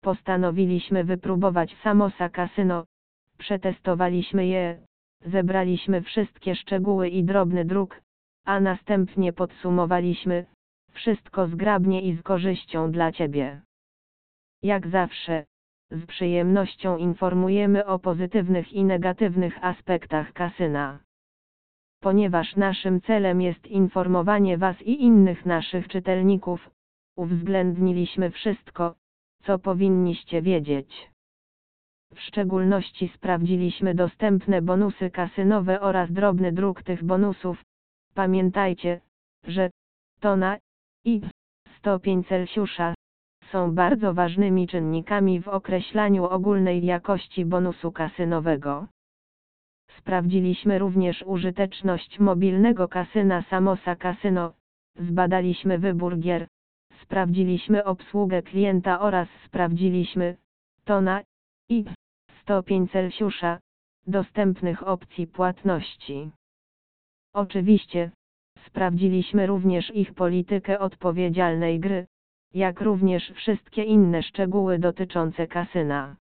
postanowiliśmy wypróbować Samosa Casino. Przetestowaliśmy je, zebraliśmy wszystkie szczegóły i drobny druk, a następnie podsumowaliśmy, wszystko zgrabnie i z korzyścią dla Ciebie. Jak zawsze, z przyjemnością informujemy o pozytywnych i negatywnych aspektach kasyna. Ponieważ naszym celem jest informowanie Was i innych naszych czytelników, uwzględniliśmy wszystko, co powinniście wiedzieć. W szczególności sprawdziliśmy dostępne bonusy kasynowe oraz drobny druk tych bonusów. Pamiętajcie, że tona i stopień Celsjusza są bardzo ważnymi czynnikami w określaniu ogólnej jakości bonusu kasynowego. Sprawdziliśmy również użyteczność mobilnego kasyna Samosa Casino, zbadaliśmy wybór gier, sprawdziliśmy obsługę klienta oraz sprawdziliśmy tona i stopień Celsjusza dostępnych opcji płatności. Oczywiście, sprawdziliśmy również ich politykę odpowiedzialnej gry, jak również wszystkie inne szczegóły dotyczące kasyna.